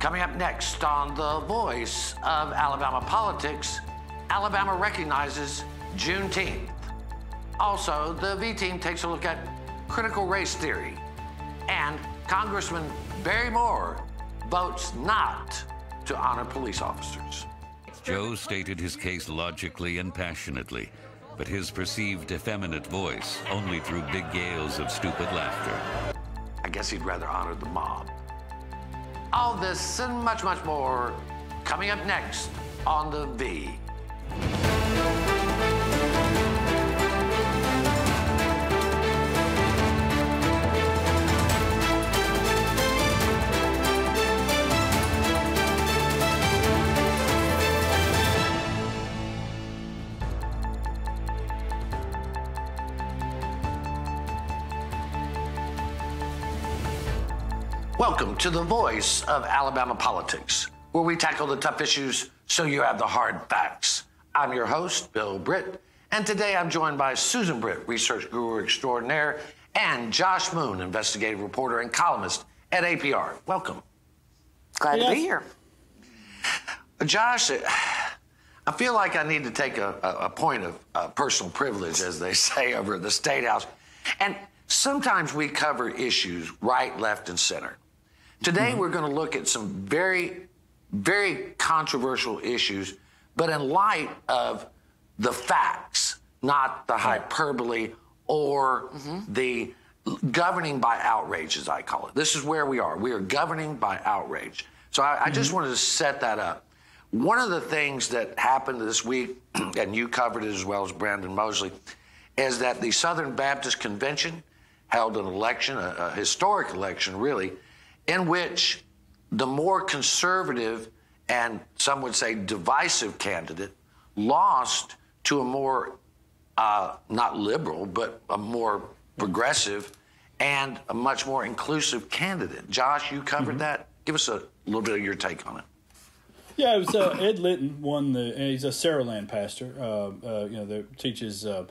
Coming up next on The Voice of Alabama Politics, Alabama recognizes Juneteenth. Also, the V team takes a look at critical race theory. And Congressman Barry Moore votes not to honor police officers. Joe stated his case logically and passionately, but his perceived effeminate voice only drew big gales of stupid laughter. I guess he'd rather honor the mob. All this and much, much more coming up next on The V. Welcome to the voice of Alabama politics, where we tackle the tough issues so you have the hard facts. I'm your host, Bill Britt, and today I'm joined by Susan Britt, research guru extraordinaire, and Josh Moon, investigative reporter and columnist at APR. Welcome. Glad yes. to be here. Josh, I feel like I need to take a, a point of uh, personal privilege, as they say over the State House. And sometimes we cover issues right, left, and center. Today, mm-hmm. we're going to look at some very, very controversial issues, but in light of the facts, not the hyperbole or mm-hmm. the governing by outrage, as I call it. This is where we are. We are governing by outrage. So I, I just mm-hmm. wanted to set that up. One of the things that happened this week, and you covered it as well as Brandon Moseley, is that the Southern Baptist Convention held an election, a, a historic election, really, in which the more conservative and some would say divisive candidate lost to a more uh, not liberal, but a more progressive and a much more inclusive candidate. Josh, you covered mm-hmm. that. Give us a little bit of your take on it. Yeah, it was uh, Ed Litton won the. he's a Saraland pastor. Uh, uh you know, that teaches uh,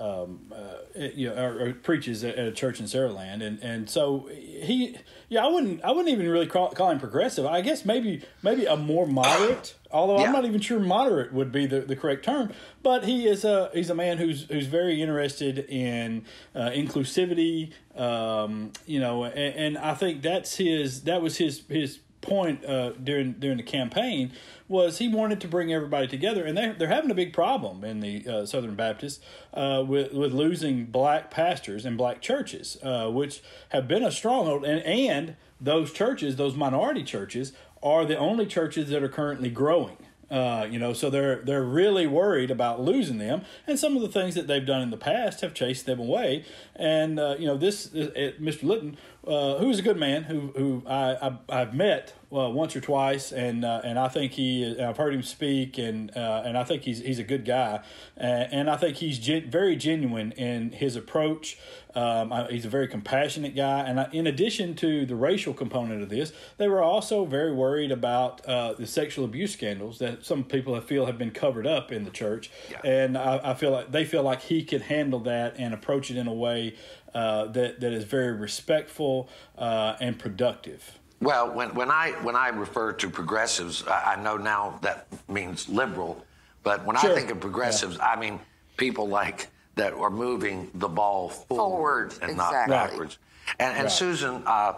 um, uh, you know, or, or, preaches at a church in Saraland, and and so he, yeah, I wouldn't, I wouldn't even really call, call him progressive. I guess maybe maybe a more moderate. Although yeah. I'm not even sure moderate would be the, the correct term, but he is a he's a man who's who's very interested in uh, inclusivity, um, you know, and, and I think that's his that was his his point uh, during during the campaign was he wanted to bring everybody together, and they they're having a big problem in the uh, Southern Baptists uh, with with losing black pastors and black churches, uh, which have been a stronghold, and and those churches, those minority churches, are the only churches that are currently growing. Uh, you know, so they're they're really worried about losing them, and some of the things that they've done in the past have chased them away. And uh, you know, this Mr. Litton, uh, who's a good man, who who I, I have met uh, once or twice, and uh, and I think he I've heard him speak, and uh, and I think he's he's a good guy, and I think he's gen- very genuine in his approach. Um, I, he's a very compassionate guy, and I, in addition to the racial component of this, they were also very worried about uh, the sexual abuse scandals that some people feel have been covered up in the church, yeah. and I, I feel like they feel like he can handle that and approach it in a way uh, that that is very respectful uh, and productive. Well, when, when I when I refer to progressives, I, I know now that means liberal, but when sure. I think of progressives, yeah. I mean people like that are moving the ball forward, forward and exactly. not backwards. And, and right. Susan, uh,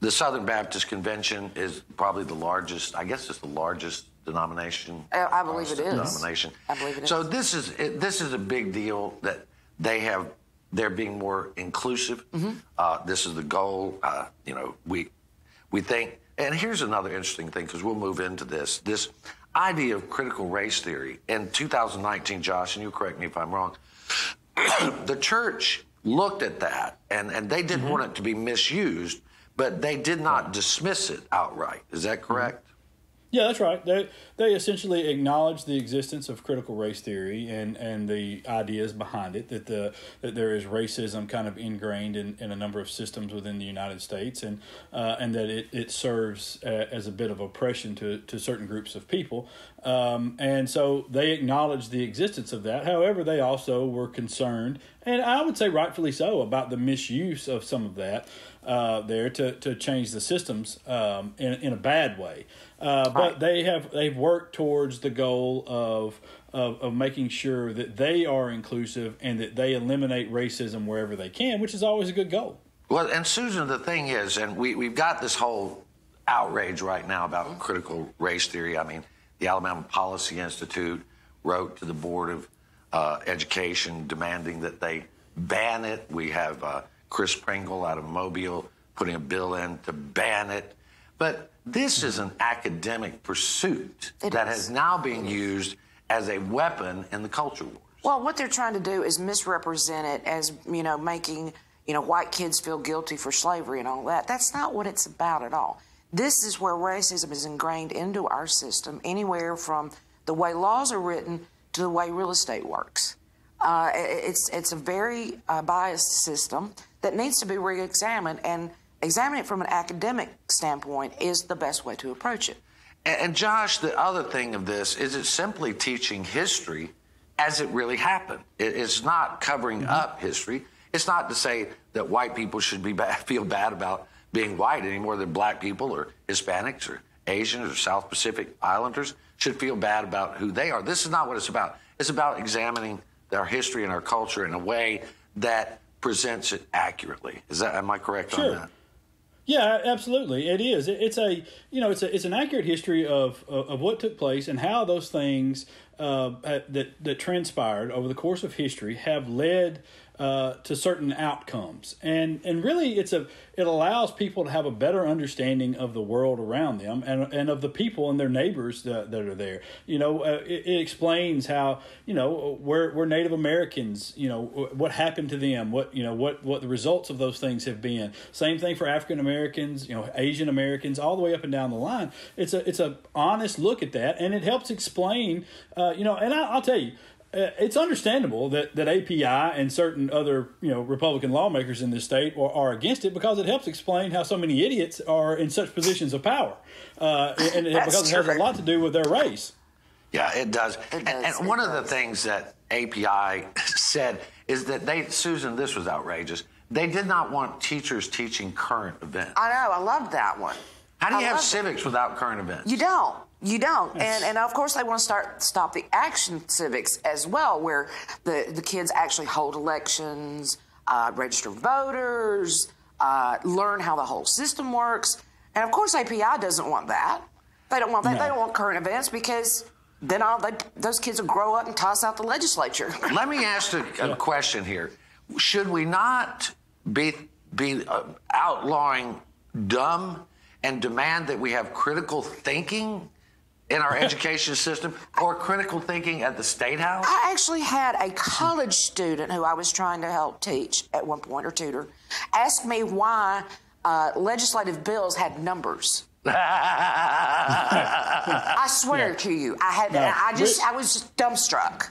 the Southern Baptist Convention is probably the largest. I guess it's the largest denomination. I, I believe it is. Denomination. I believe it is. So this is this is a big deal that they have. They're being more inclusive. Mm-hmm. Uh, this is the goal. Uh, you know, we we think, and here's another interesting thing because we'll move into this. This idea of critical race theory in 2019, Josh, and you correct me if I'm wrong. the church looked at that and, and they didn't mm-hmm. want it to be misused, but they did not dismiss it outright. Is that correct? Yeah, that's right. They they essentially acknowledge the existence of critical race theory and, and the ideas behind it that the that there is racism kind of ingrained in, in a number of systems within the United States and uh, and that it, it serves uh, as a bit of oppression to, to certain groups of people um, and so they acknowledge the existence of that. However, they also were concerned and I would say rightfully so about the misuse of some of that uh, there to, to change the systems um, in in a bad way. Uh, but Right. they have they've worked towards the goal of, of of making sure that they are inclusive and that they eliminate racism wherever they can, which is always a good goal. Well, and Susan, the thing is, and we, we've got this whole outrage right now about critical race theory. I mean, the Alabama Policy Institute wrote to the Board of uh, Education demanding that they ban it. We have uh, Chris Pringle out of Mobile putting a bill in to ban it. But this is an academic pursuit It that is. has now being used as a weapon in the culture wars. Well, what they're trying to do is misrepresent it as, you know, making, you know, white kids feel guilty for slavery and all that. That's not what it's about at all. This is where racism is ingrained into our system, anywhere from the way laws are written to the way real estate works. Uh, it's it's a very uh, biased system that needs to be re-examined, and examining it from an academic standpoint is the best way to approach it. And, and Josh, the other thing of this is it's simply teaching history as it really happened. It, it's not covering up history. It's not to say that white people should be bad, feel bad about being white any more than black people or Hispanics or Asians or South Pacific Islanders should feel bad about who they are. This is not what it's about. It's about examining our history and our culture in a way that presents it accurately. Is that am I correct Sure. on that? Yeah, absolutely. It is. It's a you know it's a it's an accurate history of of, of what took place and how those things uh, uh, that that transpired over the course of history have led uh, to certain outcomes. And and really, it's a it allows people to have a better understanding of the world around them and and of the people and their neighbors that, that are there. You know, uh, it, it explains how you know we're we're Native Americans. You know what happened to them. What you know what what the results of those things have been. Same thing for African Americans. You know, Asian Americans, all the way up and down the line. It's a it's a honest look at that, and it helps explain. Uh, you know, and I, I'll tell you. Uh, it's understandable that, that API and certain other you know Republican lawmakers in this state are, are against it because it helps explain how so many idiots are in such positions of power, uh, and it, That's because it has a lot to do with their race. Yeah, it does. It and, does, and it one of the things that API said is that they, Susan, this was outrageous. They did not want teachers teaching current events. I know. I love that one. How do you I have love it. civics without current events? You don't. You don't. And and of course they want to start stop the action civics as well, where the, the kids actually hold elections, uh, register voters, uh, learn how the whole system works. And of course API doesn't want that. They don't want that. They don't want current events because then all they, those kids will grow up and toss out the legislature. Let me ask a, a question here. Should we not be be uh, outlawing dumb and demand that we have critical thinking in our education system or critical thinking at the state house? I actually had a college student who I was trying to help teach at one point or tutor ask me why uh, legislative bills had numbers. I swear Yeah. to you, I had. No, I just, I was just dumbstruck.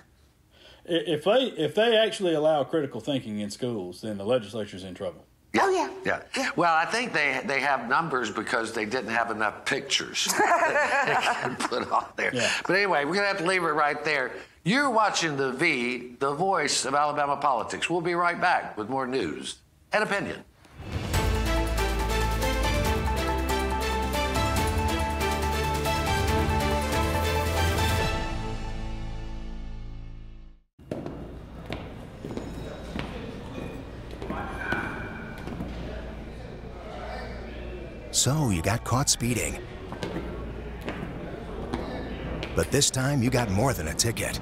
If they if they actually allow critical thinking in schools, then the legislature's in trouble. Oh yeah. Yeah. Well, I think they they have numbers because they didn't have enough pictures that they can put on there. Yeah. But anyway, we're gonna have to leave it right there. You're watching the V, the voice of Alabama politics. We'll be right back with more news and opinion. So you got caught speeding. But this time you got more than a ticket.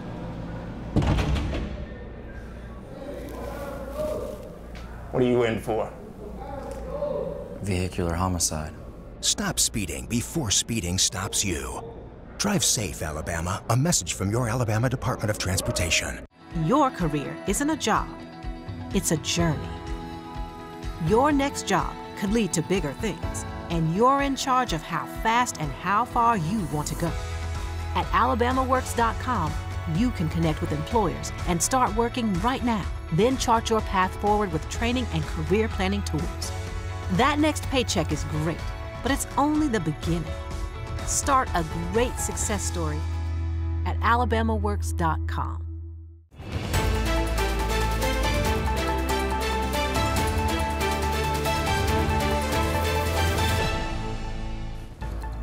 What are you in for? Vehicular homicide. Stop speeding before speeding stops you. Drive safe, Alabama. A message from your Alabama Department of Transportation. Your career isn't a job, it's a journey. Your next job could lead to bigger things, and you're in charge of how fast and how far you want to go. At alabamaworks.com, you can connect with employers and start working right now. Then chart your path forward with training and career planning tools. That next paycheck is great, but it's only the beginning. Start a great success story at alabamaworks.com.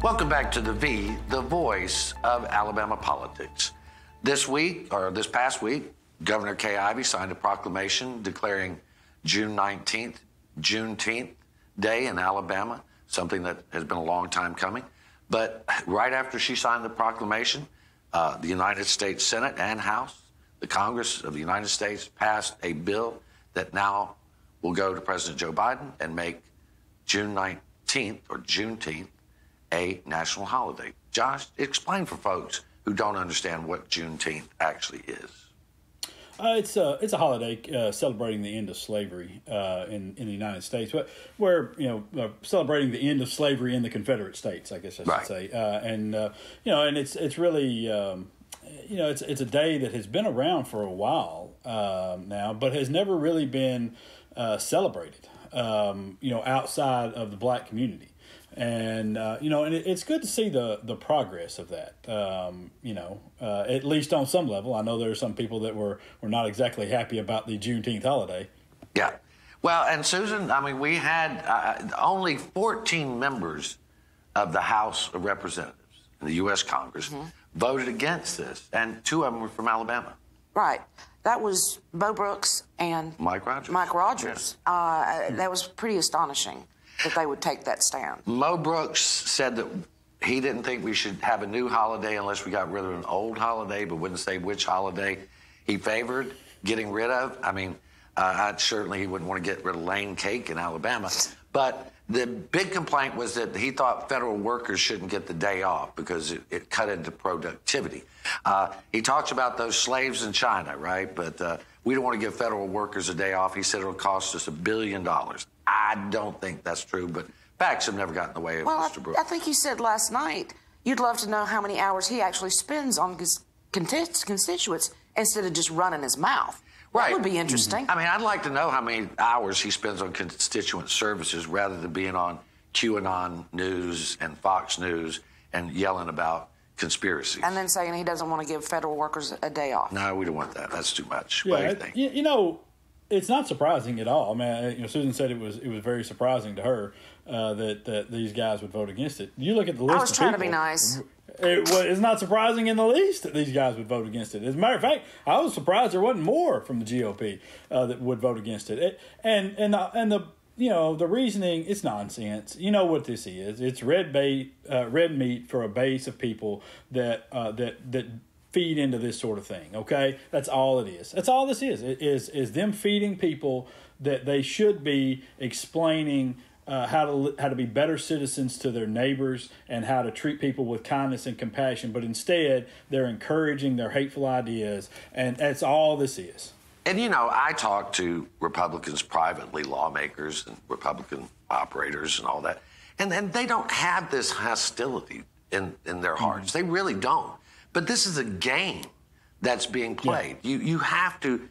Welcome back to the V, the voice of Alabama politics. This week, or this past week, Governor Kay Ivey signed a proclamation declaring June 19th, Juneteenth Day in Alabama, something that has been a long time coming. But right after she signed the proclamation, uh, the United States Senate and House, the Congress of the United States, passed a bill that now will go to President Joe Biden and make June 19th or Juneteenth a national holiday. Josh, explain for folks who don't understand what Juneteenth actually is. Uh, it's a it's a holiday uh, celebrating the end of slavery uh, in in the United States, but we're you know uh, celebrating the end of slavery in the Confederate States, I guess I should Right. say, uh, and uh, you know, and it's it's really um, you know it's it's a day that has been around for a while um, now, but has never really been uh, celebrated. Um, you know, outside of the black community and uh, you know, and it, it's good to see the the progress of that. Um, you know, uh, at least on some level. I know there are some people that were were not exactly happy about the Juneteenth holiday. Yeah. Well, and Susan, I mean, we had uh, only 14 members of the House of Representatives in the U.S. Congress voted against this, and two of them were from Alabama. Right. That was Mo Brooks and Mike Rogers. Mike Rogers. Uh, that was pretty astonishing that they would take that stand. Mo Brooks said that he didn't think we should have a new holiday unless we got rid of an old holiday, but wouldn't say which holiday he favored getting rid of. I mean, uh, I'd, certainly he wouldn't want to get rid of Lane Cake in Alabama. But the big complaint was that he thought federal workers shouldn't get the day off because it, it cut into productivity. Uh, he talks about those slaves in China, right? But uh, we don't want to give federal workers a day off. He said it'll cost us a billion dollars. I don't think that's true, but facts have never gotten in the way of Well, Mr. I, Brooks. I think you said last night you'd love to know how many hours he actually spends on his conti- constituents instead of just running his mouth. Right. That would be interesting. Mm-hmm. I mean, I'd like to know how many hours he spends on constituent services rather than being on QAnon News and Fox News and yelling about conspiracies. And then saying he doesn't want to give federal workers a day off. no, we don't want that. That's too much. what do you think? you, you know, it's not surprising at all. I mean, you know, Susan said it was it was very surprising to her uh, that that these guys would vote against it. You look at the list. I was trying to be nice. It, wa- it's not surprising in the least that these guys would vote against it. As a matter of fact, I was surprised there wasn't more from the GOP uh, that would vote against it. it and and the, and the you know the reasoning it's nonsense. You know what this is? It's red bait, uh, red meat for a base of people that uh, that that feed into this sort of thing. Okay, that's all it is. That's all this is. It is is them feeding people that they should be explaining uh, how to how to be better citizens to their neighbors and how to treat people with kindness and compassion. But instead, they're encouraging their hateful ideas, and that's all this is. And you know, I talk to Republicans privately, lawmakers and Republican operators and all that, and and they don't have this hostility in in their hearts. They really don't. But this is a game that's being played. You you have to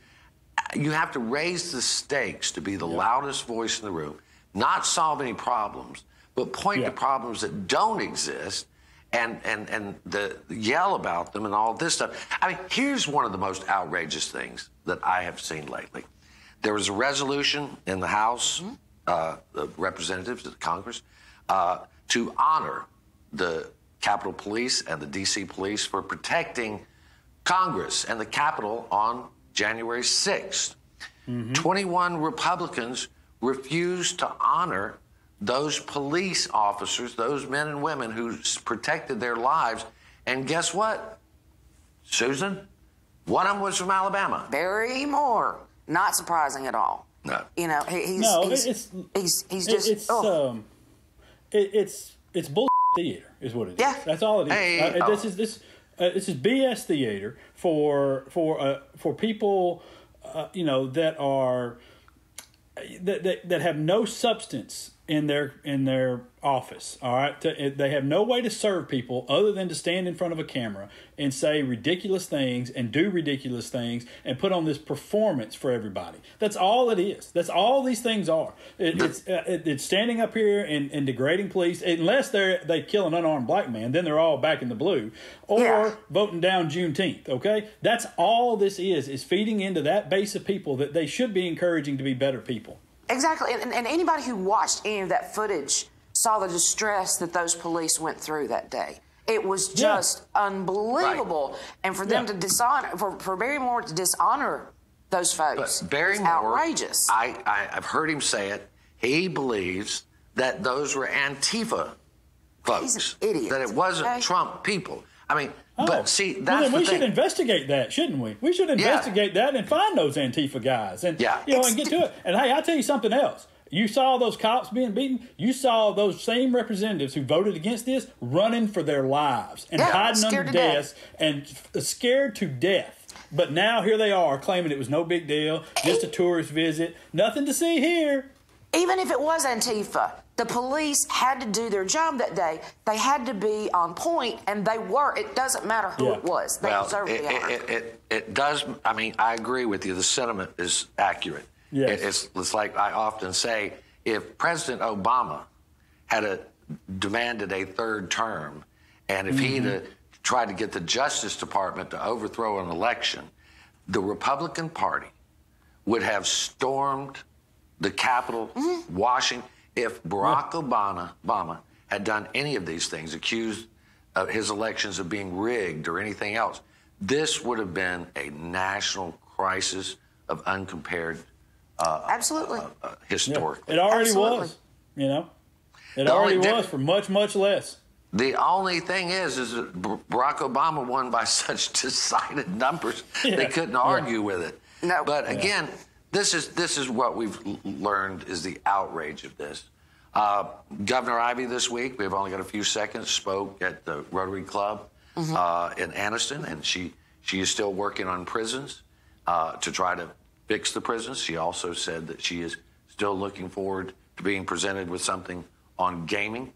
you have to raise the stakes to be the loudest voice in the room, not solve any problems, but point Yeah. to problems that don't exist and and and the yell about them and all this stuff. I mean, here's one of the most outrageous things that I have seen lately. There was a resolution in the House uh, of Representatives of the Congress uh, to honor the Capitol Police and the D.C. Police for protecting Congress and the Capitol on January 6th. 21 Republicans refused to honor those police officers, those men and women who protected their lives. And guess what, Susan? One of them was from Alabama. Barry Moore. Not surprising at all. No. You know, he, he's, No, he's, it's- he's, he's just, it's oh, um, it, it's it's bull theater is what it is. Yeah. that's all it is. Hey, Uh, This oh. is this uh, this is BS theater for for uh, for people, uh, you know that are that, that that have no substance in their in their office. All right, To- they have no way to serve people other than to stand in front of a camera and say ridiculous things and do ridiculous things and put on this performance for everybody. That's all it is. That's all these things are. It, it's uh, it, it's standing up here and, and degrading police unless they they kill an unarmed black man, then they're all back in the blue, or Yeah. voting down Juneteenth. Okay, that's all this is is feeding into that base of people that they should be encouraging to be better people. Exactly. And, and anybody who watched any of that footage saw the distress that those police went through that day. It was Yeah. just unbelievable. And for them Yeah. to dishonor, for, for Barry Moore to dishonor those folks, But Barry Moore, is outrageous. I, I, I've heard him say it. He believes that those were Antifa folks. He's an idiot, That it wasn't okay? Trump people. I mean, Oh, but see, well, that's then the we thing. should investigate that, shouldn't we? We should investigate that and find those Antifa guys, and Yeah. you know, It's and get to it. And hey, I'll tell you something else. You saw those cops being beaten. You saw those same representatives who voted against this running for their lives and Yeah, hiding under death. desks and f- uh, scared to death. But now here they are claiming it was no big deal, just a tourist visit, nothing to see here. Even if it was Antifa, the police had to do their job that day. They had to be on point, and they were. It doesn't matter who Yeah. it was. They well, deserve it, the honor. it, it, it does. I mean, I agree with you. The sentiment is accurate. Yes. It- it's, it's like I often say if President Obama had a, demanded a third term, and if he'd Mm-hmm. uh, tried to get the Justice Department to overthrow an election, the Republican Party would have stormed the Capitol, Mm-hmm. Washington. If Barack Obama, Obama had done any of these things, accused of his elections of being rigged or anything else, this would have been a national crisis of uncompared Absolutely. uh, Yeah. historically. It already Absolutely. was, you know. It The already only di- was for much, much less. The only thing is, is that Barack Obama won by such decided numbers Yeah. they couldn't argue with it. No. But again, this is this is what we've learned is the outrage of this. Uh, Governor Ivey this week, we've only got a few seconds, spoke at the Rotary Club uh, in Anniston, and she she is still working on prisons uh, to try to fix the prisons. She also said that she is still looking forward to being presented with something on gaming.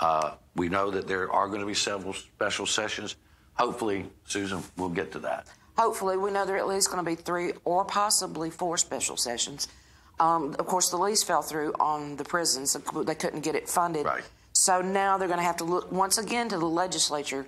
Uh, we know that there are going to be several special sessions. Hopefully, Susan, we'll get to that. Hopefully, we know there are at least going to be three or possibly four special sessions. Um, of course, the lease fell through on the prisons; they couldn't get it funded. Right. So now they're going to have to look once again to the legislature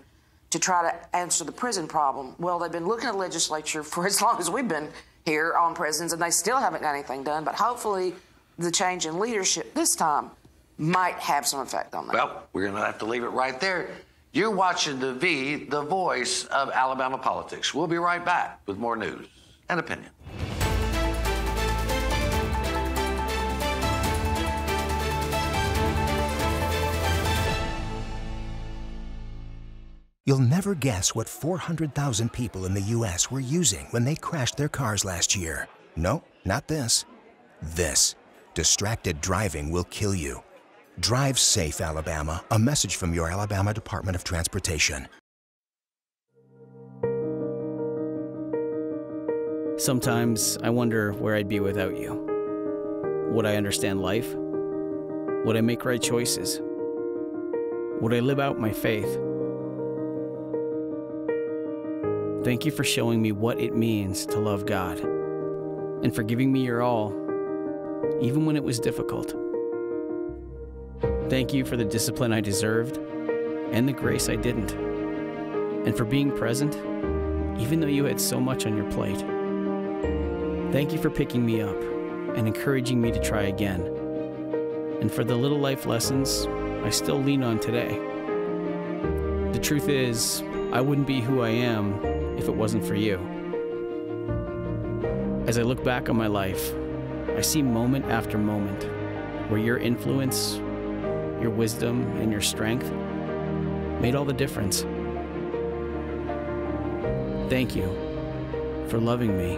to try to answer the prison problem. Well, they've been looking at the legislature for as long as we've been here on prisons, and they still haven't got anything done. But hopefully, the change in leadership this time might have some effect on that. Well, we're going to have to leave it right there. You're watching the V, the voice of Alabama politics. We'll be right back with more news and opinion. You'll never guess what 400,000 people in the U.S. were using when they crashed their cars last year. No, not this. This. Distracted driving will kill you. Drive safe, Alabama. A message from your Alabama Department of Transportation. Sometimes I wonder where I'd be without you. Would I understand life? Would I make right choices? Would I live out my faith? Thank you for showing me what it means to love God and for giving me your all, even when it was difficult. Thank you for the discipline I deserved and the grace I didn't, and for being present, even though you had so much on your plate. Thank you for picking me up and encouraging me to try again, and for the little life lessons I still lean on today. The truth is, I wouldn't be who I am if it wasn't for you. As I look back on my life, I see moment after moment where your influence, your wisdom, and your strength made all the difference. Thank you for loving me.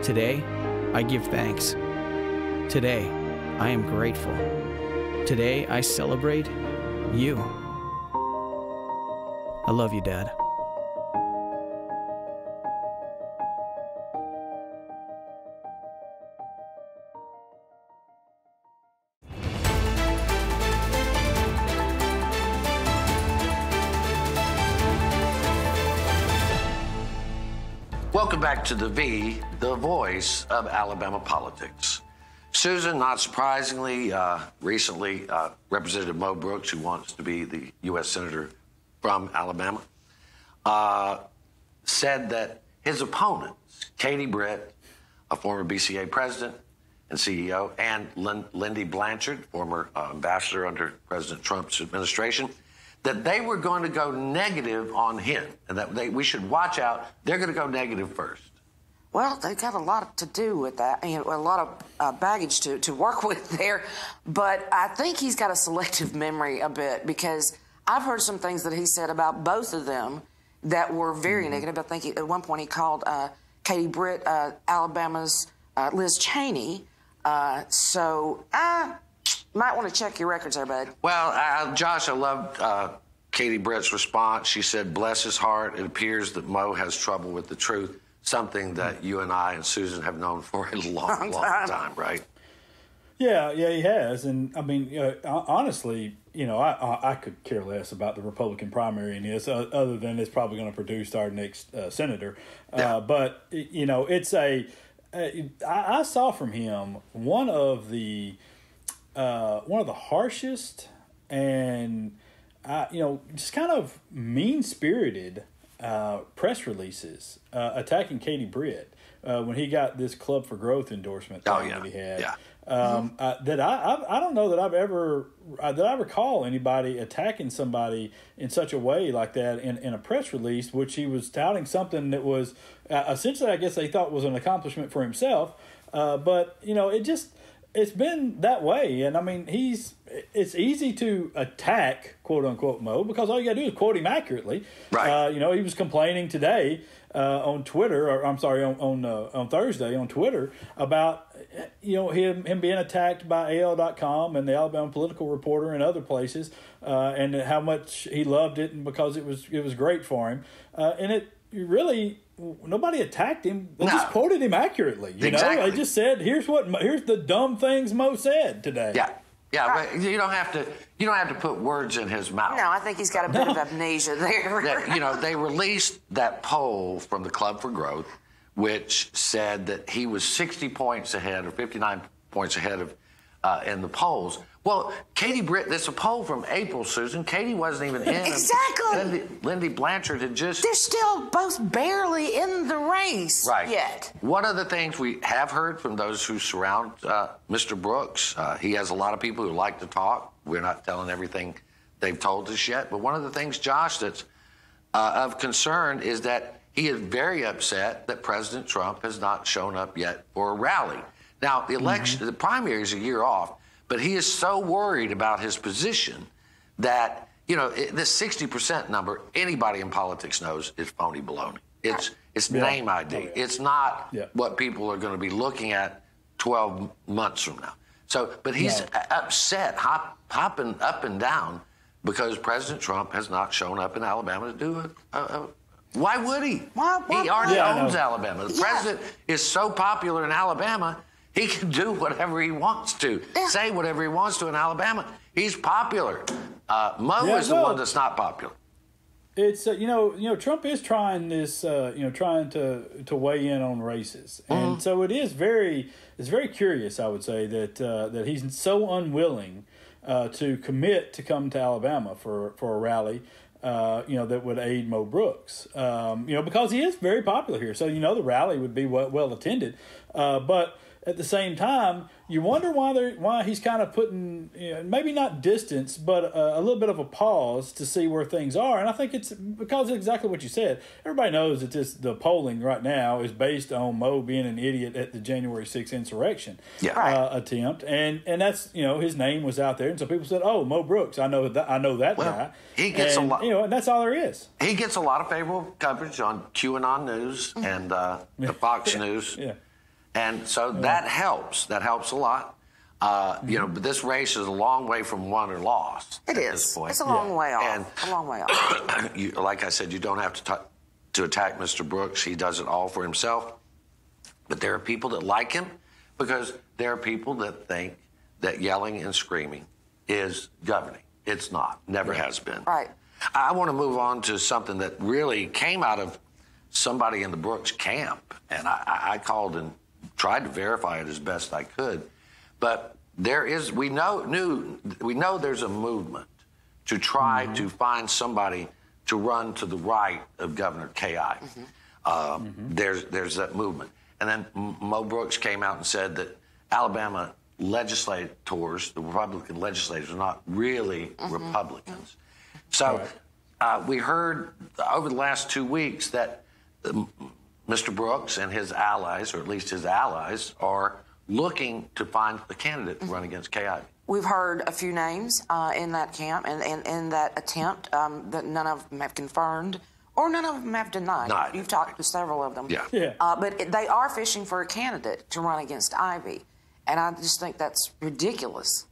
Today, I give thanks. Today, I am grateful. Today, I celebrate you. I love you, Dad. To the V, the voice of Alabama politics. Susan, not surprisingly, uh, recently, uh, Representative Mo Brooks, who wants to be the U.S. Senator from Alabama, uh, said that his opponents, Katie Britt, a former BCA president, and CEO, and Lin- Lindy Blanchard, former uh, ambassador under President Trump's administration, that they were going to go negative on him, and that they, we should watch out. They're going to go negative first. Well, they've got a lot to do with that, know, a lot of uh, baggage to, to work with there. But I think he's got a selective memory a bit because I've heard some things that he said about both of them that were very Mm-hmm. negative. I think he, at one point he called uh, Katie Britt uh, Alabama's uh, Liz Cheney. Uh, so I might want to check your records there, bud. Well, uh, Josh, I love. uh, Katie Britt's response. She said, "Bless his heart. It appears that Mo has trouble with the truth." Something that you and I and Susan have known for a long, Long long time. time, right? Yeah, yeah, he has, and I mean, uh, honestly, you know, I, I I could care less about the Republican primary in this, uh, other than it's probably going to produce our next uh, senator. Yeah. Uh, but you know, it's a uh, I, I saw from him one of the uh, one of the harshest and uh, you know just kind of mean spirited uh, press releases uh, attacking Katie Britt uh, when he got this Club for Growth endorsement Oh, yeah. that he had. Yeah. Um, uh, that I, I I don't know that I've ever uh, that I recall anybody attacking somebody in such a way like that in, in a press release, which he was touting something that was uh, essentially I guess they thought was an accomplishment for himself. Uh, but you know, it just it's been that way, and I mean he's it's easy to attack quote unquote Mo because all you got to do is quote him accurately. Right. Uh, you know, he was complaining today uh, on Twitter, or I'm sorry, on on, uh, on Thursday on Twitter about you know him him being attacked by AL.com and the Alabama Political Reporter and other places, uh, and how much he loved it and because it was it was great for him, uh, and it really nobody attacked him. They just quoted him accurately. You know, Exactly. they just said here's what here's the dumb things Mo said today. Yeah, yeah. But you don't have to. You don't have to put words in his mouth. No, I think he's got a bit of amnesia there. that, you know, they released that poll from the Club for Growth, which said that he was 60 points ahead or 59 points ahead of uh, in the polls. Well, Katie Britt, that's a poll from April, Susan. Katie wasn't even in. Exactly. Lindy, Lindy Blanchard had just. They're still both barely in the race Right. yet. One of the things we have heard from those who surround uh, Mr. Brooks, uh, he has a lot of people who like to talk. We're not telling everything they've told us yet. But one of the things, Josh, that's uh, of concern is that he is very upset that President Trump has not shown up yet for a rally. Now, the election, the primary is a year off, but he is so worried about his position that, you know, it, this 60% number, anybody in politics knows is phony baloney. It's, it's Yeah. name ID. Oh, it's not Yeah. what people are going to be looking at 12 months from now. So, but he's No. upset, hop, hopping up and down because President Trump has not shown up in Alabama to do a. a, a why would he? Why- why- he already Yeah, owns. Alabama. The Yeah. president is so popular in Alabama, he can do whatever he wants to, Yeah. say whatever he wants to in Alabama. He's popular. Uh, Mo Yeah, is the no. one that's not popular. it's uh, you know you know Trump is trying this uh, you know trying to to weigh in on races, and so it is very it's very curious I would say that uh, that he's so unwilling uh, to commit to come to Alabama for for a rally. Uh, you know that would aid Mo Brooks. Um, you know because he is very popular here, so you know the rally would be well, well attended. Uh, but at the same time, you wonder why they why he's kind of putting you know, maybe not distance, but a, a little bit of a pause to see where things are. And I think it's because of exactly what you said. Everybody knows that this the polling right now is based on Mo being an idiot at the January 6th insurrection Yeah. uh, attempt, and and that's you know his name was out there, and so people said, "Oh, Mo Brooks, I know that I know that Well, guy." he gets a lot- you know, and that's all there is. He gets a lot of favorable coverage on QAnon News and uh, the Fox News. Yeah. And so that helps. That helps a lot. Uh, You know, but this race is a long way from won or lost. It at is. This point. It's a long way off. And- a long way off. you, like I said, you don't have to ta- to attack Mr. Brooks. He does it all for himself. But there are people that like him because there are people that think that yelling and screaming is governing. It's not. Never has been. Right. I want to move on to something that really came out of somebody in the Brooks camp, and I, I I called and tried to verify it as best I could. But there is, we know, knew, we know there's a movement to try to find somebody to run to the right of Governor Ki. Um, There's there's that movement, and then Mo Brooks came out and said that Alabama legislators, the Republican legislators, are not really Mm-hmm. Republicans. So uh, we heard over the last two weeks that um, Mr. Brooks and his allies, or at least his allies, are looking to find a candidate to run against Kay Ivey. We've heard a few names uh, in that camp and in, in that attempt um, that none of them have confirmed or none of them have denied. Denied. You've talked to several of them. Yeah. Yeah. Uh, but they are fishing for a candidate to run against Ivey. And I just think that's ridiculous.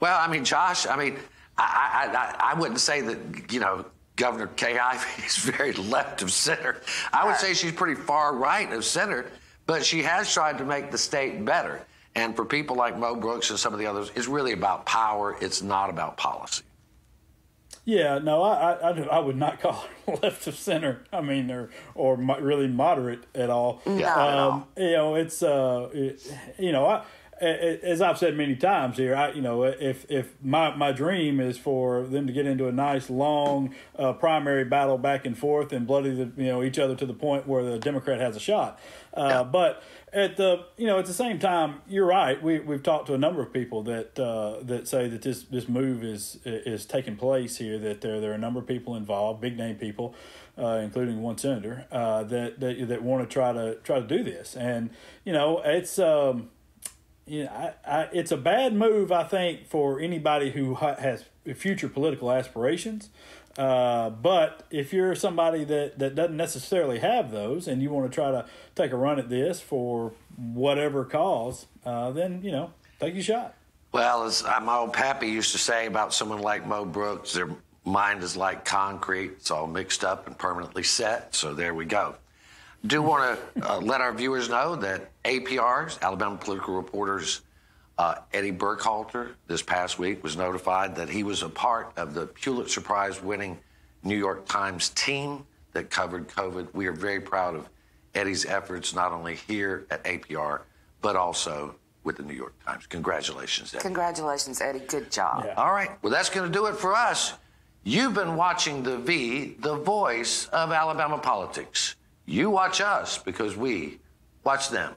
Well, I mean, Josh, I mean, I, I, I, I wouldn't say that, you know, Governor Kay Ivey is very left of center. I would say she's pretty far right of center, but she has tried to make the state better. And for people like Mo Brooks and some of the others, it's really about power. It's not about policy. Yeah, no, I, I, I, would not call her left of center. I mean, or or mo- really moderate at all. At. Um, you know, it's uh, it, you know, I, as I've said many times here, I, you know, if if my my dream is for them to get into a nice long uh, primary battle back and forth and bloody the you know each other to the point where the Democrat has a shot. Uh, But at the you know at the same time, you're right. We we've talked to a number of people that uh, that say that this this move is is taking place here. That there there are a number of people involved, big name people, uh, including one senator, uh, that that that want to try to try to do this. And you know it's. Um, you know, I, I, it's a bad move, I think, for anybody who has future political aspirations. Uh, but if you're somebody that, that doesn't necessarily have those and you want to try to take a run at this for whatever cause, uh, then, you know, take your shot. Well, as my old pappy used to say about someone like Mo Brooks, their mind is like concrete. It's all mixed up and permanently set. So there we go. Do want to uh, let our viewers know that APR's, Alabama Political Reporters, uh, Eddie Burkhalter, this past week was notified that he was a part of the Pulitzer Prize winning New York Times team that covered COVID. We are very proud of Eddie's efforts, not only here at APR, but also with the New York Times. Congratulations, Eddie. Congratulations, Eddie. Good job. Yeah. All right. Well, that's going to do it for us. You've been watching The V, the voice of Alabama politics. You watch us because we watch them.